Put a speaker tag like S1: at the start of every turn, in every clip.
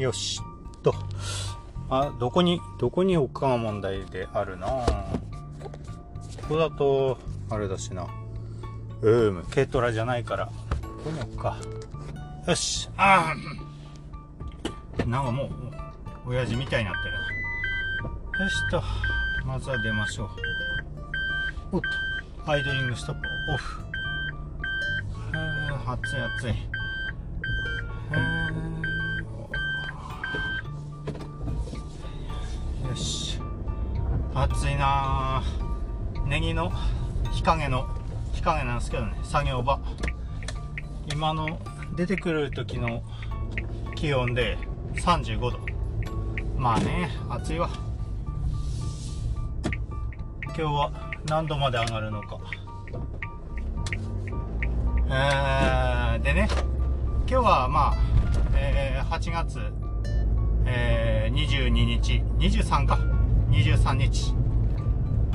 S1: よし。と。あどこにどこに置くかが問題であるなここだとあれだしな。うーむ。軽トラじゃないから。ここに置くか。よし。ああなんかもう親父みたいになってるよしと。まずは出ましょう。おっと。アイドリングストップオフ。暑い暑い。よ暑いなネギの日陰の日陰なんですけどね。作業場。今の出てくる時の気温で35度。まあね暑いわ。今日は何度まで上がるのか。えー、でね。今日はまあ、えー、8月、えー、22日。23か。23日、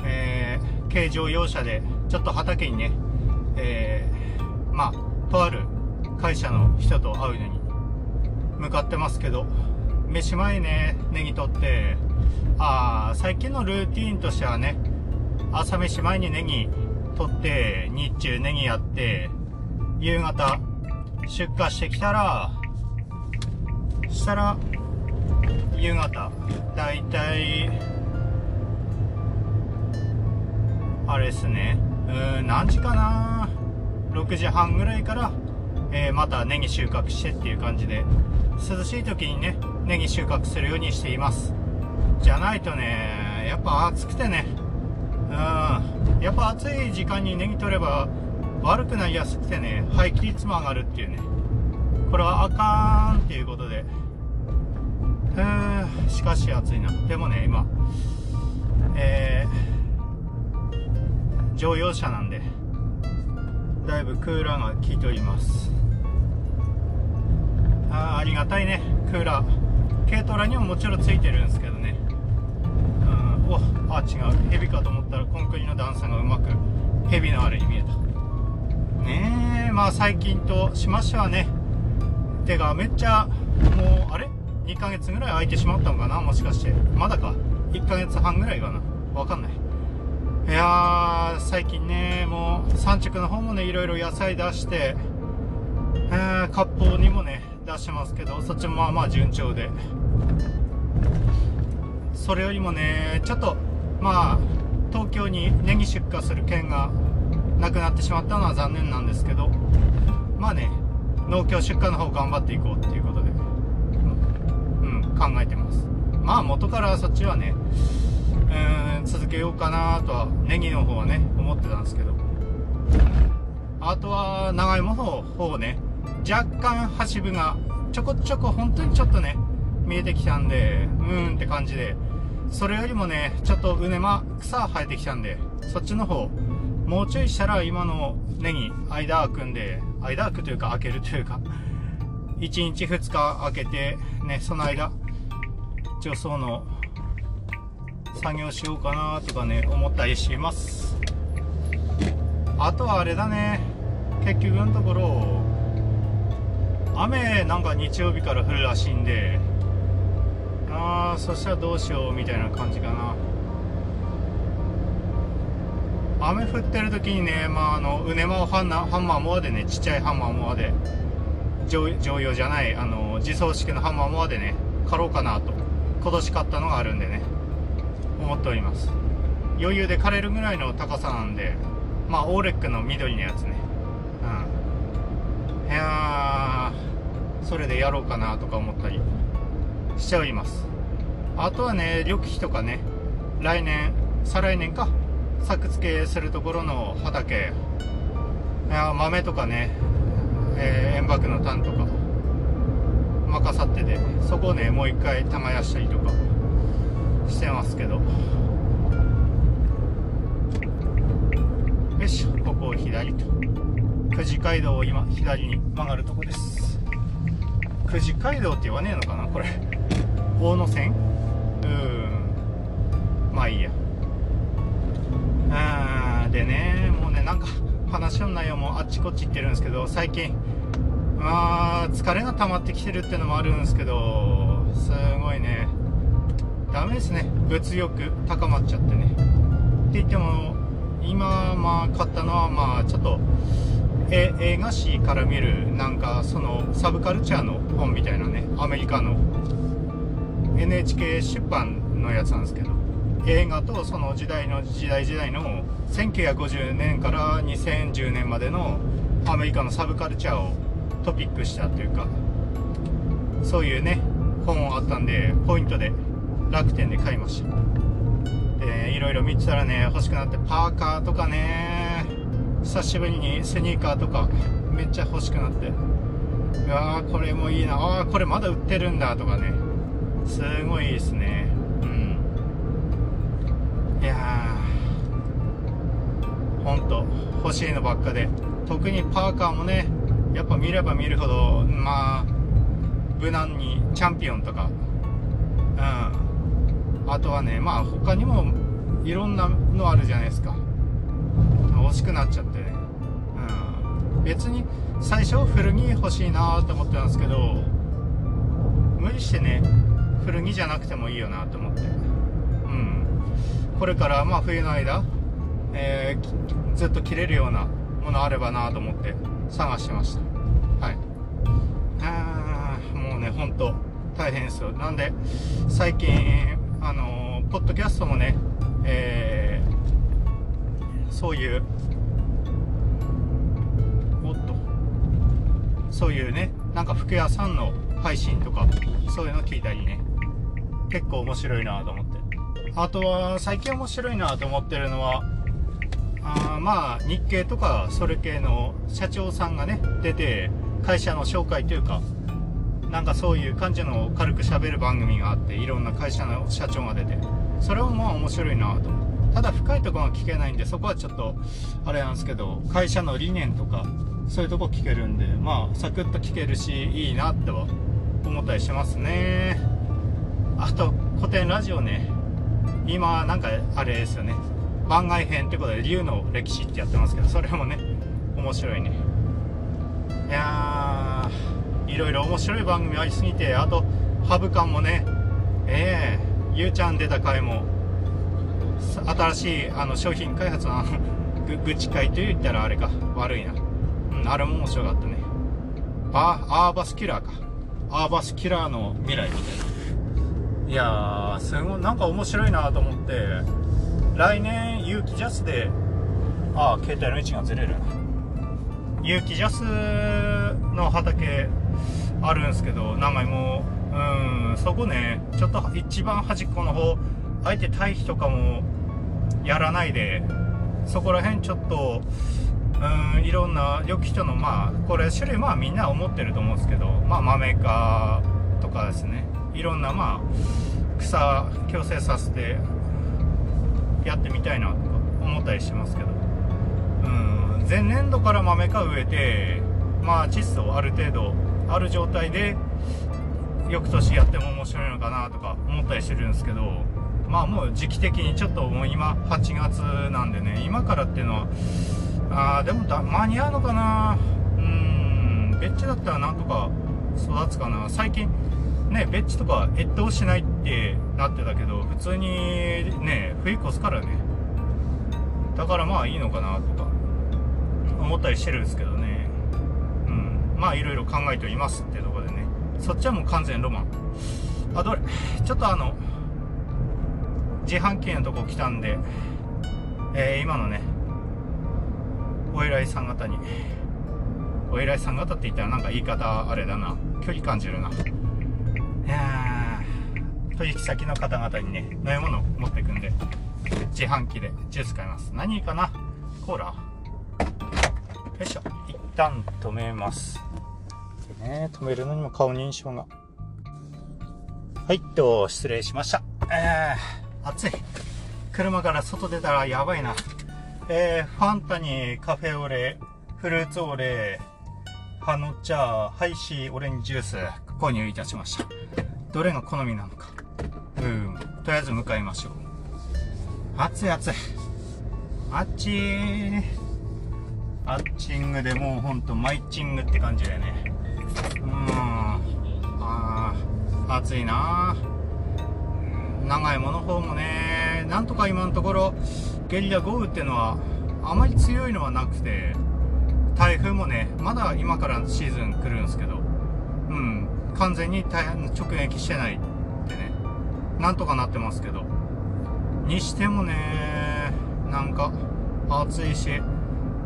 S1: えー、軽乗用車でちょっと畑にね、えー、まあとある会社の人と会うのに向かってますけど飯前ねネギ取ってああ最近のルーティンとしてはね朝飯前にネギ取って日中ネギやって夕方出荷してきたらしたら夕方だいたいあれですね。うん何時かな？6時半ぐらいから、えー、またネギ収穫してっていう感じで涼しい時にねネギ収穫するようにしています。じゃないとねやっぱ暑くてねうんやっぱ暑い時間にネギ取れば悪くなりやすくてね廃棄率も上がるっていうね。これはあかんっていうことで。えー、しかし暑いな。でもね今乗用車なんでだいぶクーラーが効いております。あありがたいね。クーラー。軽トラにももちろんついてるんですけどね。うんおあ違う。ヘビかと思ったらコンクリの段差がうまくヘビのあれに見えた。ねえまあ最近としましてはね手がめっちゃもうあれ？2ヶ月ぐらい空いてしまったのかな？もしかして。まだか？1ヶ月半ぐらいかな？わかんない。いやー最近ねもう産地の方もねいろいろ野菜出してえ、割烹にもね出してますけどそっちもまあまあ順調で。それよりもねちょっとまあ東京にネギ出荷する券がなくなってしまったのは残念なんですけどまあね農協出荷の方頑張っていこうっていうことでうん考えてます。まあ元からそっちはねうん続けようかなとはネギの方はね思ってたんですけど。あとは長芋の方ね若干端部がちょこちょこ本当にちょっとね見えてきたんでうーんって感じでそれよりもねちょっとうねま草生えてきたんでそっちの方もうちょいしたら今のネギ間空くんで間空くというか開けるというか1日2日開けてねその間除草の作業しようかなとかね思ったりします。あとはあれだね。結局のところ雨なんか日曜日から降るらしいんでああそしたらどうしようみたいな感じかな。雨降ってる時にね、まあ、あの、うねまをハンハンマーモアでね、ちっちゃいハンマーモアで、乗乗用じゃない、あの、自走式のハンマーモアでね、刈ろうかなと、今年買ったのがあるんでね、思っております。余裕で刈れるぐらいの高さなんで、まあ、オーレックの緑のやつね。うん。いや、それでやろうかなとか思ったりしております。あとはね、緑肥とかね、来年、再来年か、作付けするところの畑いや豆とかね、えー、塩爆の炭とか任さっててそこをねもう一回耕したりとかしてますけど。よしここを左と。久慈街道を今左に曲がるとこです。久慈街道って言わねえのかな？これ。大野線？うん。まあいいや。うんでねもうねなんか話の内容もあっちこっち行ってるんですけど最近。まあ疲れが溜まってきてるっていうのもあるんですけどすごいね。ダメですね。物欲高まっちゃってね。って言っても今まあ買ったのはまあちょっとえ映画史から見るなんかそのサブカルチャーの本みたいなね。アメリカの。NHK 出版のやつなんですけど。映画とその時代の時代時代の1950年から2010年までのアメリカのサブカルチャーをトピックしたというか。そういうね本あったんでポイントで楽天で買いました。でいろいろ見てたらね欲しくなってパーカーとかね久しぶりにスニーカーとかめっちゃ欲しくなって。うわーこれもいいな。あーこれまだ売ってるんだとかね。すごいいいですね。うん。いやー。ほんと欲しいのばっかで。特にパーカーもねやっぱ見れば見るほどまあ無難にチャンピオンとか。うん。あとはねまあ他にもいろんなのあるじゃないですか。惜しくなっちゃってね。うん。別に最初古着欲しいなと思ってたんですけど無理してね古着じゃなくてもいいよなと思って。うん。これからまあ冬の間、えー、ずっと着れるようなものあればなと思って探してました。はい。あーもうねほんと大変ですよ。なんで最近あのポッドキャストもねえーそういうおっとそういうねなんか服屋さんの配信とかそういうの聞いたりね。結構面白いなと思って。あとは最近面白いなと思ってるのはあまあ日系とかそれ系の社長さんがね出て会社の紹介というかなんかそういう感じの軽く喋る番組があっていろんな会社の社長が出て。それはまあ面白いなと思って。ただ深いところは聞けないんでそこはちょっとあれなんですけど会社の理念とかそういうとこ聞けるんでまあサクッと聞けるしいいなっては思ったりしますね。あと古典ラジオね。今なんかあれですよね。番外編ってことで竜の歴史ってやってますけどそれもね面白いね。いやー。いろいろ面白い番組ありすぎてあとハブ館もねええゆうちゃん出た回も新しいあの商品開発の愚痴会と言ったらあれか悪いな。うんあれも面白かったね。あアーバスキュラーか。アーバスキュラーの未来みたいな。いやーすごいなんか面白いなと思って。来年有機ジャスでああ携帯の位置がずれるな。有機ジャスの畑あるんですけど長いもうんそこねちょっと一番端っこの方あえて堆肥とかもやらないでそこら辺ちょっとうんいろんなよく人のまあこれ種類まあみんな思ってると思うんですけどまあ豆科とかですね。いろんなまあ草矯正させてやってみたいなとか思ったりしてますけど。うん。前年度から豆科植えてまあ窒素ある程度ある状態で翌年やっても面白いのかなとか思ったりしてるんですけどまあもう時期的にちょっともう今8月なんでね今からっていうのはあでも間に合うのかなうんベッチだったらなんとか育つかな。最近ねベッチとか越冬しないってなってたけど普通にね冬越すからね。だからまあいいのかなとか。思ったりしてるんですけどね。うん。まあいろいろ考えていますってところでね。そっちはもう完全ロマン。あどれ？ちょっとあの自販機のとこ来たんで、えー今のねお偉いさん方にお偉いさん方って言ったらなんか言い方あれだな。距離感じるな。いや取引先の方々にね飲み物を持ってくんで自販機でジュース買います。何かな？コーラ。よいしょ。一旦止めます。でね止めるのにも顔認証が。はいと失礼しました。えー、暑い。車から外出たらやばいな。えー、ファンタにカフェオレフルーツオレハノ茶ハイシーオレンジジュース購入いたしました。どれが好みなのか。うんとりあえず向かいましょう。暑い暑い。あっちーアッチングでもうほんとマイチングって感じだよね。うん。ああ暑いな。長芋の方もねなんとか今のところゲリラ豪雨っていうのはあまり強いのはなくて台風もねまだ今からシーズン来るんですけどうん。完全に直撃してないってね。なんとかなってますけど。にしてもねなんか暑いし。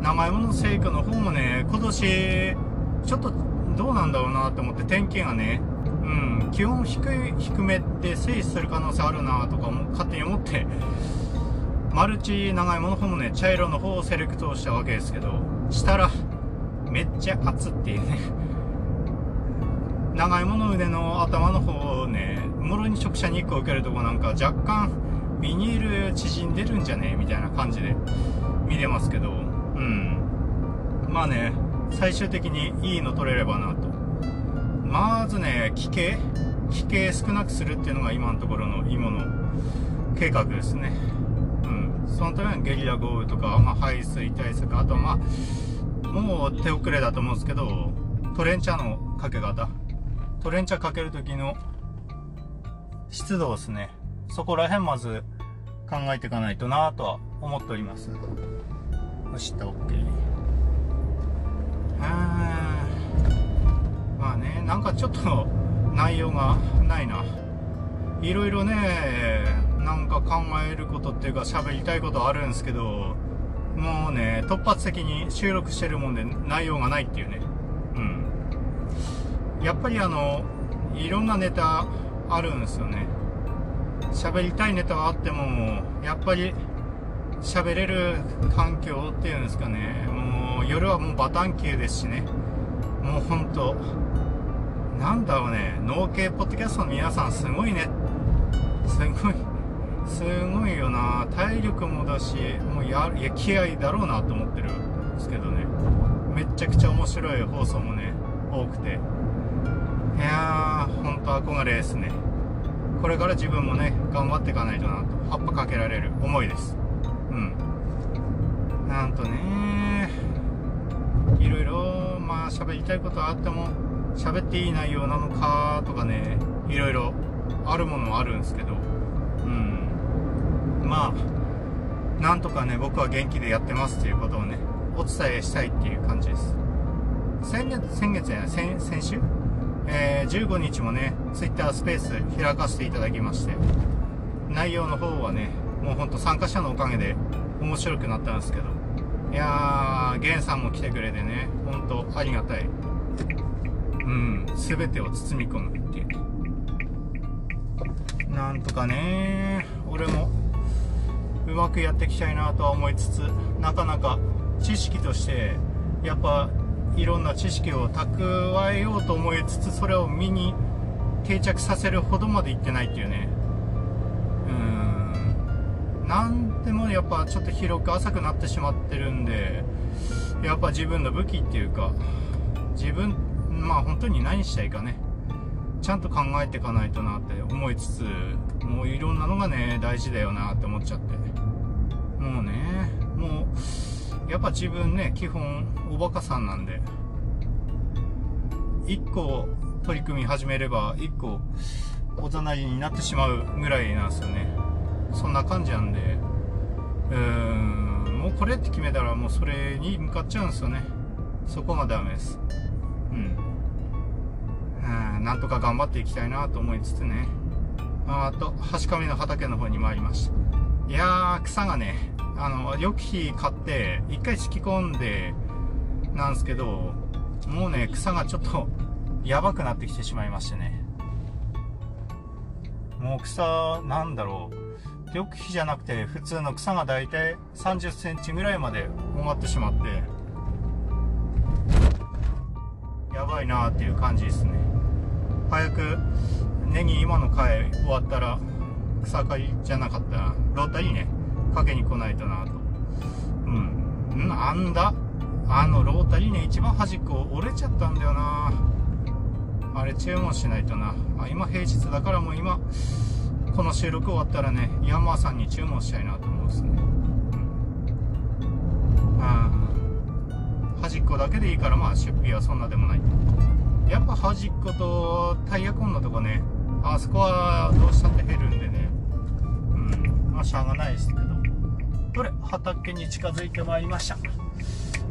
S1: 長芋の生育の方もね今年ちょっとどうなんだろうなと思って天気がねうん気温低い低めで整理する可能性あるなとかも勝手に思ってマルチ長芋の方もね茶色の方をセレクトしたわけですけどしたらめっちゃ熱っていうね。長芋の腕の頭の方をねもろに直射日光を受けるとこなんか若干ビニール縮んでるんじゃねみたいな感じで見れますけどまあね最終的にいいの取れればなと。まずね気形？気形少なくするっていうのが今のところの芋の。計画ですね。うん。そのためにゲリラ豪雨とか、まあ、排水対策あとはまあもう手遅れだと思うんですけどトレンチャーのかけ方。トレンチャーかける時の湿度ですね。そこら辺まず考えていかないとなとは思っております。よし OK まあねなんかちょっと内容がないな。いろいろねなんか考えることっていうか喋りたいことあるんですけどもうね突発的に収録してるもんで内容がないっていうね。うん。やっぱりあのいろんなネタあるんですよね。喋りたいネタはあってもやっぱり喋れる環境っていうんですかね。う夜はもうバタン級ですしね。もうほんとなんだろうね。農系ポッドキャストの皆さんすごいね。すごいすごいよな。体力もだしもうやいや気合だろうなと思ってるんですけどね。めちゃくちゃ面白い放送もね多くて。いやーほんと憧れですね。これから自分もね頑張っていかないとなと葉っぱかけられる思いです。うん。なんとねいろいろまあ喋りたいことはあっても喋っていい内容なのかとかねいろいろあるものはあるんですけどうん。まあなんとかね僕は元気でやってますっていうことをねお伝えしたいっていう感じです。先月先月じゃない先先週？えー、15日もね、ツイッタースペース開かせていただきまして、内容の方はね、もうほんと参加者のおかげで面白くなったんですけど、いやー、ゲンさんも来てくれてね、ほんとありがたい。うん、すべてを包み込むっていう。なんとかね、俺もうまくやっていきたいなとは思いつつ、なかなか知識として、やっぱいろんな知識を蓄えようと思いつつそれを身に定着させるほどまでいってないっていうねうんなんでもやっぱちょっと広く浅くなってしまってるんでやっぱ自分の武器っていうか自分まあ本当に何したいかね。ちゃんと考えていかないとなって思いつつもういろんなのがね大事だよなって思っちゃって。もうねもうやっぱ自分ね基本おバカさんなんで1個取り組み始めれば1個おざなりになってしまうぐらいなんですよね。そんな感じなんでうーんもうこれって決めたらもうそれに向かっちゃうんですよね。そこがダメです。うん。うんなんとか頑張っていきたいなと思いつつね。ああと橋上の畑の方に参りました。いやー草がねあの緑肥買って1回敷き込んでなんですけどもうね草がちょっとやばくなってきてしまいましてね。もう草なんだろう。緑肥じゃなくて普通の草が大体3 0センチぐらいまで埋まってしまってやばいなっていう感じですね。早くネギ今の回終わったら草刈りじゃなかったらロータリーねかけに来ないとなと。うん。なんだあのロータリーね一番端っこ折れちゃったんだよな。あれ注文しないとな。あ今平日だからもう今この収録終わったらねヤンマーさんに注文したいなと思うんですね、うん、端っこだけでいいからまあ出費はそんなでもないやっぱ端っことタイヤコンのとこねあそこはどうしたって減るんでね。うん。まあしゃあがないですけど。どれ畑に近づいてまいりました？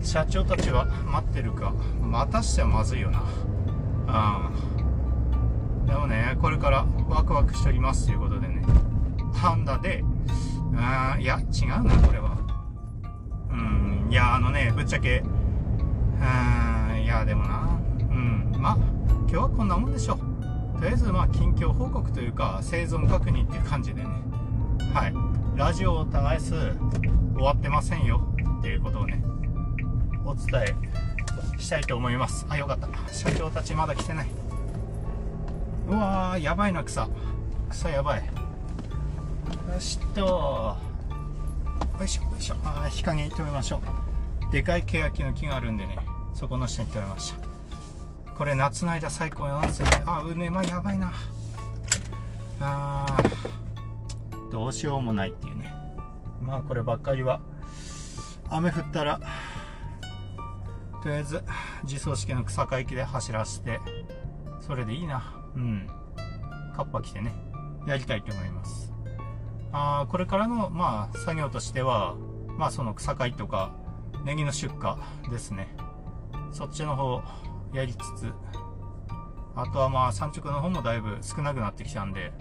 S1: 社長たちは待ってるか。またしてはまずいよな。うんでもねこれからワクワクしておりますということでねハンダであいや違うなこれは。うんいやあのねぶっちゃけうんいやでもなうんまあ今日はこんなもんでしょう。とりあえずまあ近況報告というか生存確認っていう感じでね。はい。ラジオを耕す終わってませんよっていうことをねお伝えしたいと思います。あよかった。社長たちまだ来てない。うわーやばいな草。草やばい。よしっと。よいしょよいしょ。ああ日陰に止めましょう。でかい欅の木があるんでねそこの下に止めました。これ夏の間最高なんで。すよねあうねまやばいな。あー。どうしようもないっていうね。まあこればっかりは雨降ったらとりあえず自走式の草刈機で走らせてそれでいいな。うん。カッパ着てねやりたいと思います。あこれからのまあ作業としてはまあその草刈りとかネギの出荷ですね。そっちの方やりつつあとはまあ産直の方もだいぶ少なくなってきたんで。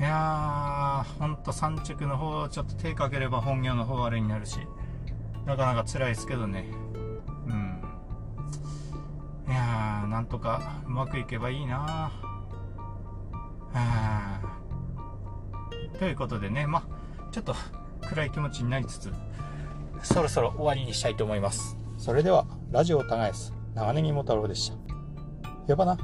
S1: いやーほんと産直の方ちょっと手かければ本業の方あれになるしなかなか辛いですけどね。なんとかうまくいけばいいな。あということでねまあちょっと暗い気持ちになりつつそろそろ終わりにしたいと思います。それではラジオを耕す長ネギも太郎でした。やばな。